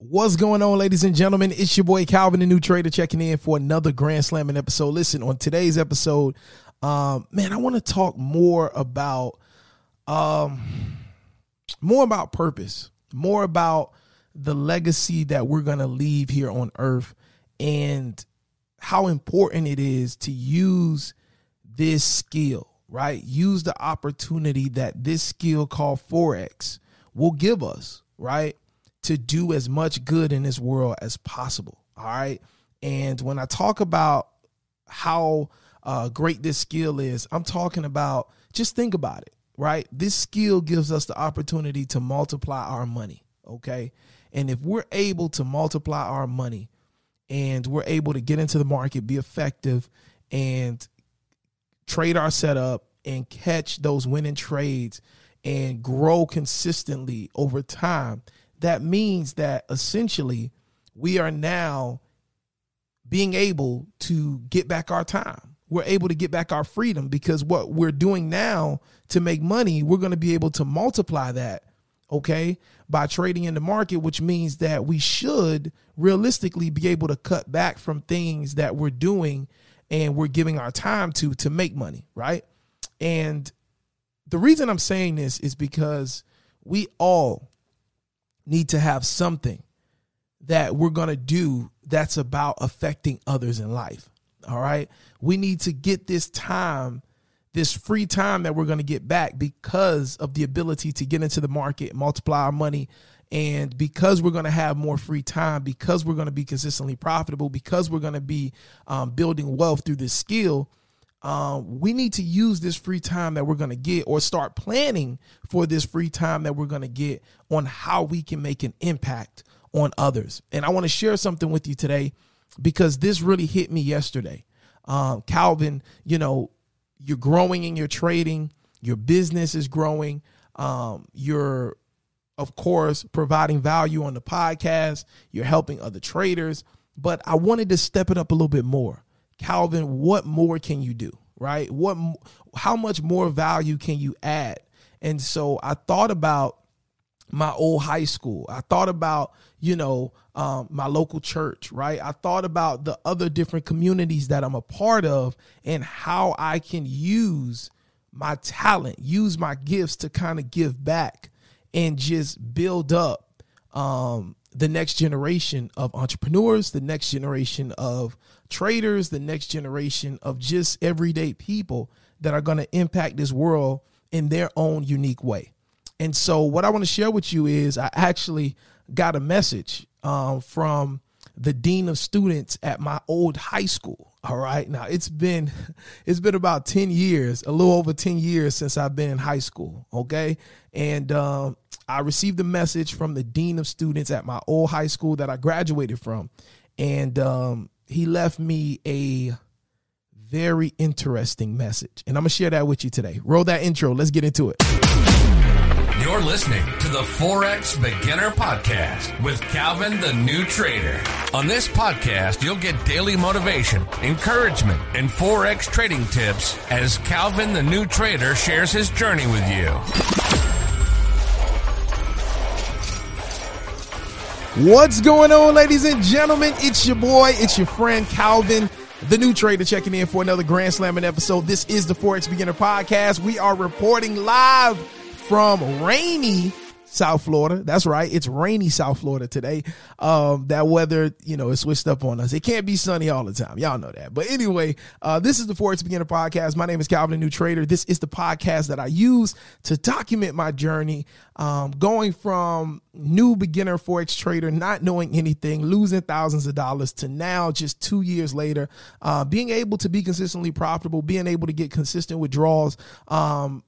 What's going on, ladies and gentlemen? It's your boy Calvin, the new trader, checking in for another Grand Slamming episode. Listen, on today's episode, um, man, I want to talk more about um more about purpose, more about the legacy that we're gonna leave here on earth and how important it is to use this skill, right? Use the opportunity that this skill called Forex will give us, right? To do as much good in this world as possible. All right. And when I talk about how uh, great this skill is, I'm talking about just think about it, right? This skill gives us the opportunity to multiply our money. Okay. And if we're able to multiply our money and we're able to get into the market, be effective, and trade our setup and catch those winning trades and grow consistently over time, that means that essentially we are now being able to get back our time. We're able to get back our freedom because what we're doing now to make money, we're going to be able to multiply that, okay, by trading in the market, which means that we should realistically be able to cut back from things that we're doing and we're giving our time to to make money, right? And the reason I'm saying this is because we all need to have something that we're going to do that's about affecting others in life. All right. We need to get this time, this free time that we're going to get back because of the ability to get into the market, multiply our money. And because we're going to have more free time, because we're going to be consistently profitable, because we're going to be um, building wealth through this skill, um, we need to use this free time that we're going to get or start planning for this free time that we're going to get on how we can make an impact on others. And I want to share something with you today because this really hit me yesterday. Um, Calvin, you know, you're growing in your trading, your business is growing, um, you're, of course, providing value on the podcast, you're helping other traders. But I wanted to step it up a little bit more. Calvin, what more can you do? Right? What how much more value can you add? And so I thought about my old high school. I thought about, you know, um, my local church, right? I thought about the other different communities that I'm a part of and how I can use my talent, use my gifts to kind of give back and just build up um, the next generation of entrepreneurs, the next generation of traders, the next generation of just everyday people that are going to impact this world in their own unique way. And so, what I want to share with you is I actually got a message um, from the dean of students at my old high school. All right, now it's been it's been about ten years, a little over ten years since I've been in high school. Okay, and um, I received a message from the dean of students at my old high school that I graduated from, and um, he left me a very interesting message, and I'm gonna share that with you today. Roll that intro. Let's get into it. You're listening to the Forex Beginner Podcast with Calvin the New Trader. On this podcast, you'll get daily motivation, encouragement, and Forex trading tips as Calvin the New Trader shares his journey with you. What's going on, ladies and gentlemen? It's your boy, it's your friend Calvin, the new trader, checking in for another Grand Slamming episode. This is the Forex Beginner Podcast. We are reporting live from rainy South Florida. That's right. It's rainy South Florida today. Um, that weather, you know, is switched up on us. It can't be sunny all the time. Y'all know that. But anyway, uh, this is the Forex Beginner Podcast. My name is Calvin, the new trader. This is the podcast that I use to document my journey, um, going from new beginner Forex trader, not knowing anything, losing thousands of dollars to now, just two years later, uh, being able to be consistently profitable, being able to get consistent withdrawals, um,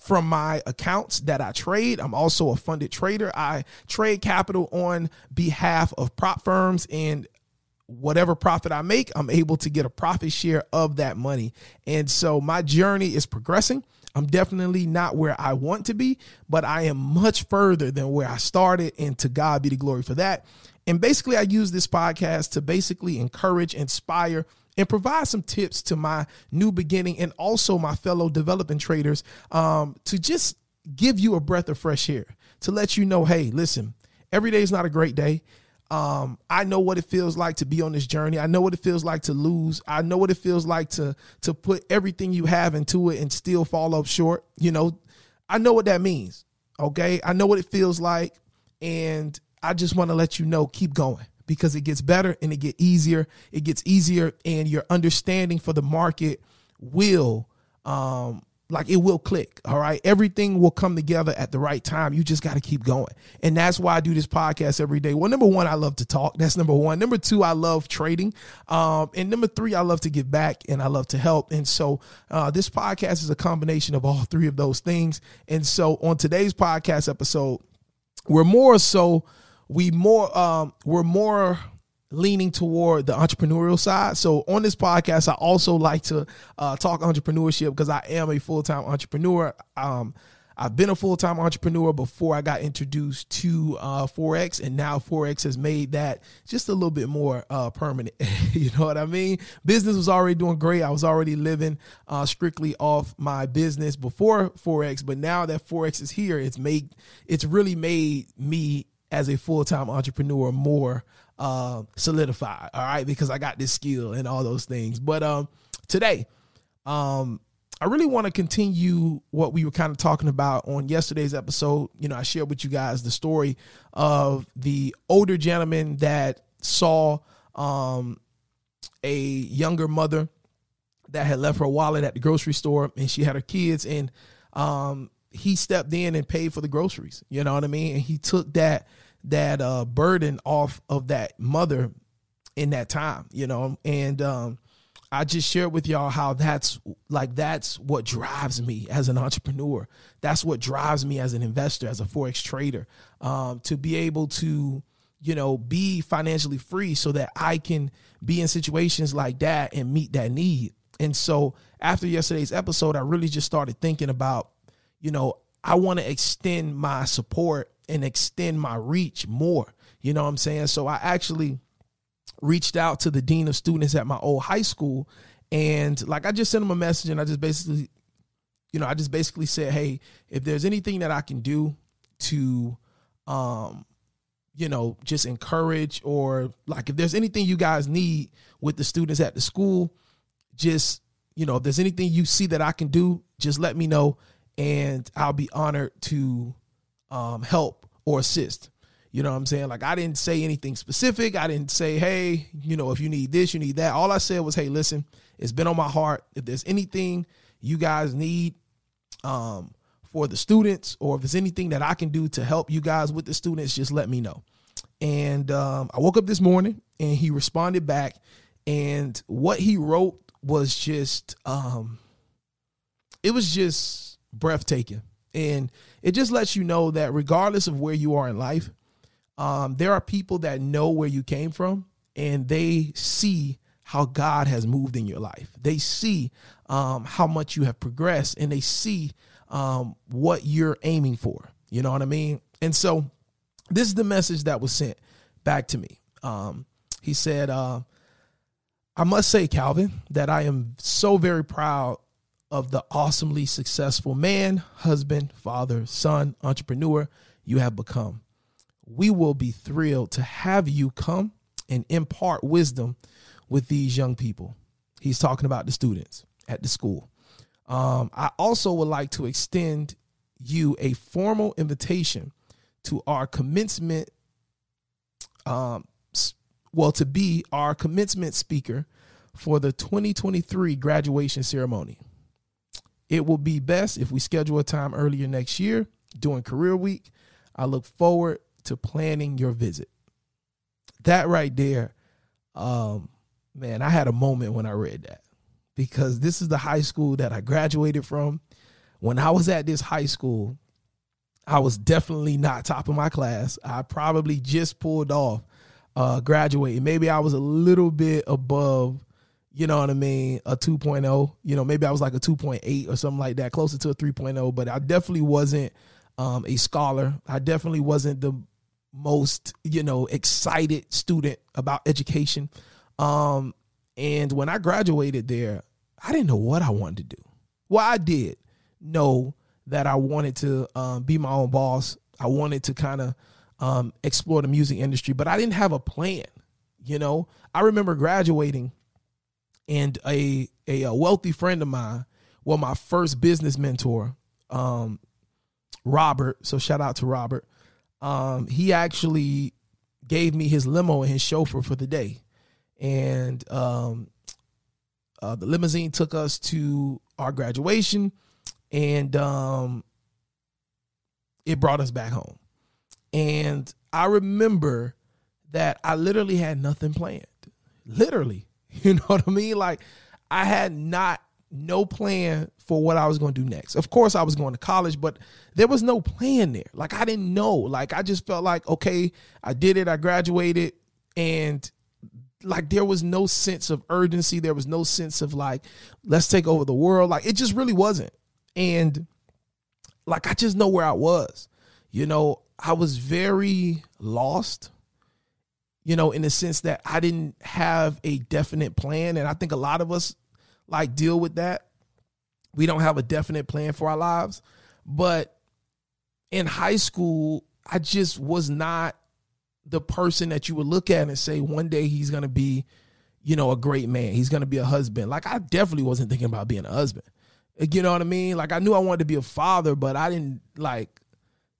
from my accounts that I trade. I'm also a funded trader. I trade capital on behalf of prop firms and whatever profit I make, I'm able to get a profit share of that money. And so my journey is progressing. I'm definitely not where I want to be, but I am much further than where I started. And to God be the glory for that. And basically, I use this podcast to basically encourage, inspire, and provide some tips to my new beginning and also my fellow developing traders um, to just give you a breath of fresh air, to let you know, hey, listen, every day is not a great day. Um, I know what it feels like to be on this journey. I know what it feels like to lose. I know what it feels like to to put everything you have into it and still fall up short. You know, I know what that means. Okay, I know what it feels like, and I just want to let you know, keep going because it gets better and it get easier. It gets easier, and your understanding for the market will um like it will click all right? Everything will come together at the right time. You just got to keep going. And that's why i do this podcast every day. Well number one i love to talk. That's number one. Number two i love trading. Um, and number three i love to give back and i love to help. And so uh, this podcast is a combination of all three of those things. And so on today's podcast episode we're more so we more um, we're more leaning toward the entrepreneurial side. So on this podcast, I also like to uh, talk entrepreneurship because I am a full time entrepreneur. Um, I've been a full time entrepreneur before I got introduced to uh, Forex, and now Forex has made that just a little bit more uh, permanent. you know what I mean? Business was already doing great. I was already living uh, strictly off my business before Forex, but now that Forex is here, it's made it's really made me as a full time entrepreneur more uh, solidified. All right, because I got this skill and all those things. But um, today, um, I really want to continue what we were kind of talking about on yesterday's episode. You know, I shared with you guys the story of the older gentleman that saw um, a younger mother that had left her wallet at the grocery store and she had her kids and um, he stepped in and paid for the groceries. You know what I mean? And he took that that uh, burden off of that mother in that time, you know. And um, I just shared with y'all how that's like that's what drives me as an entrepreneur. That's what drives me as an investor, as a forex trader, um, to be able to, you know, be financially free so that I can be in situations like that and meet that need. And so after yesterday's episode, I really just started thinking about, you know, I want to extend my support and extend my reach more. You know what I'm saying? So I actually reached out to the dean of students at my old high school and like I just sent him a message and I just basically you know, I just basically said, "Hey, if there's anything that I can do to um you know, just encourage or like if there's anything you guys need with the students at the school, just you know, if there's anything you see that I can do, just let me know and I'll be honored to um, help or assist. You know what I'm saying? Like I didn't say anything specific. I didn't say, hey, you know, if you need this, you need that. All I said was, hey, listen, it's been on my heart. If there's anything you guys need um, for the students, or if there's anything that I can do to help you guys with the students, just let me know. And um, I woke up this morning and he responded back. And what he wrote was just, um, it was just breathtaking. And it just lets you know that regardless of where you are in life, um, there are people that know where you came from and they see how God has moved in your life. They see um, how much you have progressed and they see um, what you're aiming for. You know what I mean? And so this is the message that was sent back to me. Um, he said, uh, I must say, Calvin, that I am so very proud of the awesomely successful man, husband, father, son, entrepreneur you have become. We will be thrilled to have you come and impart wisdom with these young people. He's talking about the students at the school. Um, I also would like to extend you a formal invitation to our commencement, um, well, to be our commencement speaker for the 2023 graduation ceremony. It will be best if we schedule a time earlier next year during career week. I look forward to planning your visit. That right there, um, man, I had a moment when I read that because this is the high school that I graduated from, when I was at this high school, I was definitely not top of my class. I probably just pulled off uh graduating. Maybe I was a little bit above, you know what I mean, a 2.0. You know, maybe I was like a 2.8 or something like that, closer to a 3.0, but I definitely wasn't um a scholar. I definitely wasn't the most, you know, excited student about education. Um and when I graduated there, I didn't know what I wanted to do. Well, I did know that I wanted to um, be my own boss. I wanted to kind of um, explore the music industry, but I didn't have a plan. You know, I remember graduating, and a a, a wealthy friend of mine, well, my first business mentor, um, Robert. So shout out to Robert. Um, he actually gave me his limo and his chauffeur for the day, and um, uh, the limousine took us to our graduation and um, it brought us back home. And I remember that I literally had nothing planned. Literally. You know what I mean? Like I had not no plan for what I was going to do next. Of course I was going to college, but there was no plan there. Like I didn't know. Like I just felt like okay, I did it, I graduated and like there was no sense of urgency, there was no sense of like let's take over the world. Like it just really wasn't. And like I just know where I was. You know, I was very lost, you know, in the sense that I didn't have a definite plan. And I think a lot of us like deal with that. We don't have a definite plan for our lives. But in high school, I just was not the person that you would look at and say one day he's going to be, you know, a great man. He's going to be a husband. Like I definitely wasn't thinking about being a husband. Uh, you know what I mean? Like I knew I wanted to be a father, but I didn't like,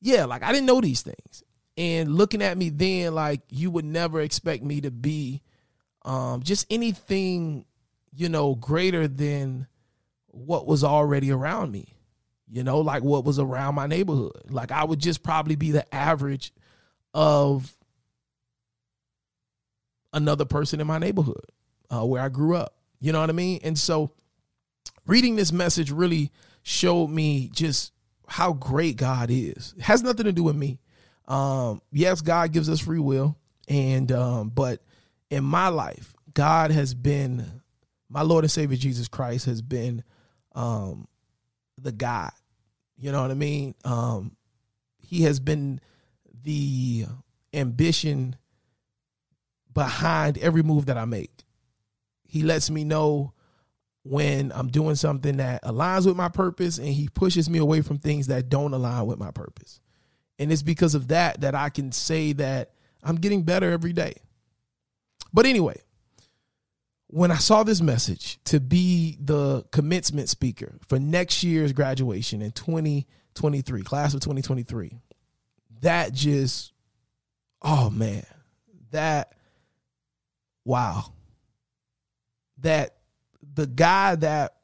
yeah, like I didn't know these things. And looking at me then, like you would never expect me to be um just anything, you know, greater than what was already around me. You know, like what was around my neighborhood. Like I would just probably be the average of another person in my neighborhood uh, where I grew up. You know what I mean? And so reading this message really showed me just how great God is. It has nothing to do with me. Um, yes, God gives us free will, and um, but in my life, God has been my Lord and Savior Jesus Christ has been um, the God. You know what I mean? Um, he has been the ambition behind every move that I make. He lets me know when I'm doing something that aligns with my purpose and he pushes me away from things that don't align with my purpose. And it's because of that that I can say that I'm getting better every day. But anyway, when I saw this message to be the commencement speaker for next year's graduation in 2023, class of 2023, that just, oh man, that, wow. That the guy that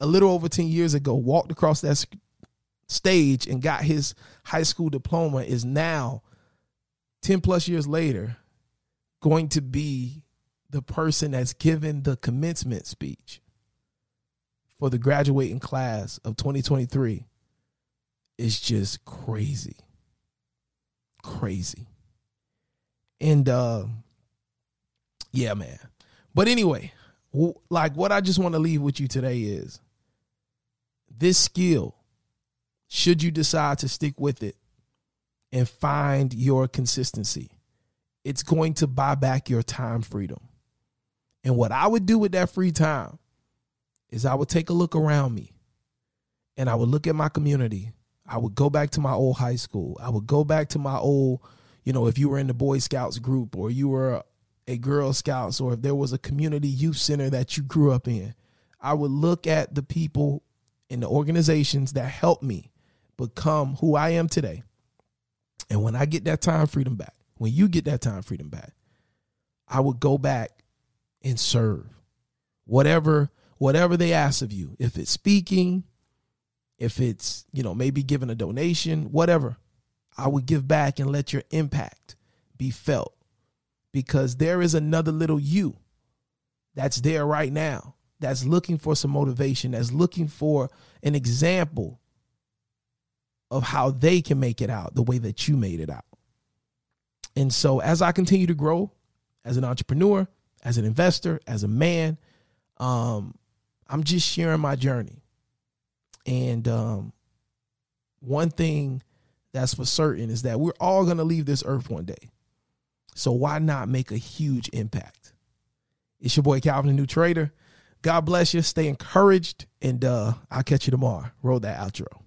a little over 10 years ago walked across that stage and got his high school diploma is now 10 plus years later going to be the person that's given the commencement speech for the graduating class of 2023 is just crazy. Crazy. And uh yeah man. But anyway, like what I just want to leave with you today is this skill, should you decide to stick with it and find your consistency, it's going to buy back your time freedom. And what I would do with that free time is I would take a look around me and I would look at my community. I would go back to my old high school. I would go back to my old, you know, if you were in the Boy Scouts group or you were a Girl Scouts or if there was a community youth center that you grew up in, I would look at the people in the organizations that helped me become who I am today. And when I get that time freedom back, when you get that time freedom back, I would go back and serve. Whatever whatever they ask of you, if it's speaking, if it's, you know, maybe giving a donation, whatever, I would give back and let your impact be felt because there is another little you that's there right now that's looking for some motivation, that's looking for an example of how they can make it out the way that you made it out. And so as I continue to grow as an entrepreneur, as an investor, as a man, um, I'm just sharing my journey. And um, one thing that's for certain is that we're all going to leave this earth one day. So why not make a huge impact? It's your boy Calvin, the new trader. God bless you. Stay encouraged, and uh, I'll catch you tomorrow. Roll that outro.